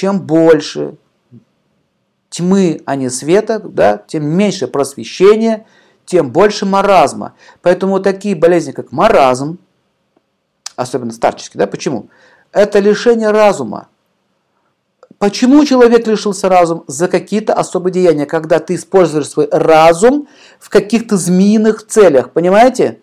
чем больше тьмы, а не света, да, тем меньше просвещения, тем больше маразма. Поэтому такие болезни, как маразм, особенно старческий, да, почему? Это лишение разума. Почему человек лишился разума? За какие-то особые деяния, когда ты используешь свой разум в каких-то змеиных целях, понимаете?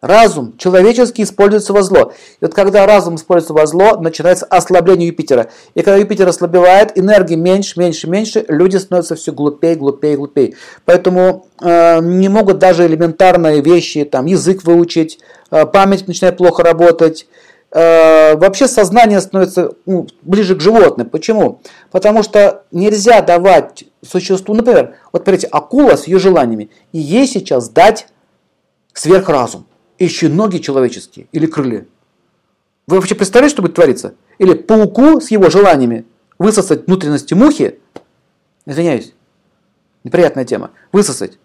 Разум человеческий используется во зло. И вот когда разум используется во зло, начинается ослабление Юпитера. И когда Юпитер ослабевает, энергии меньше, меньше, меньше, люди становятся все глупее, глупее, глупее. Поэтому э, не могут даже элементарные вещи, там, язык выучить, э, память начинает плохо работать. Э, вообще сознание становится ну, ближе к животным. Почему? Потому что нельзя давать существу, например, вот смотрите, акула с ее желаниями, и ей сейчас дать сверхразум ищи ноги человеческие или крылья. Вы вообще представляете, что будет твориться? Или пауку с его желаниями высосать внутренности мухи, извиняюсь, неприятная тема, высосать,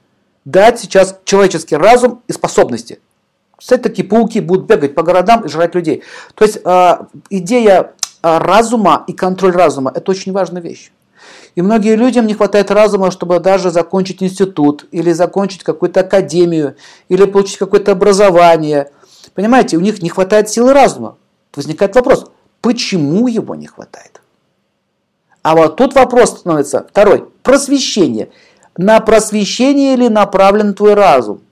дать сейчас человеческий разум и способности. Кстати, такие пауки будут бегать по городам и жрать людей. То есть э, идея э, разума и контроль разума – это очень важная вещь. И многим людям не хватает разума, чтобы даже закончить институт, или закончить какую-то академию, или получить какое-то образование. Понимаете, у них не хватает силы разума. Возникает вопрос, почему его не хватает? А вот тут вопрос становится второй. Просвещение. На просвещение ли направлен твой разум?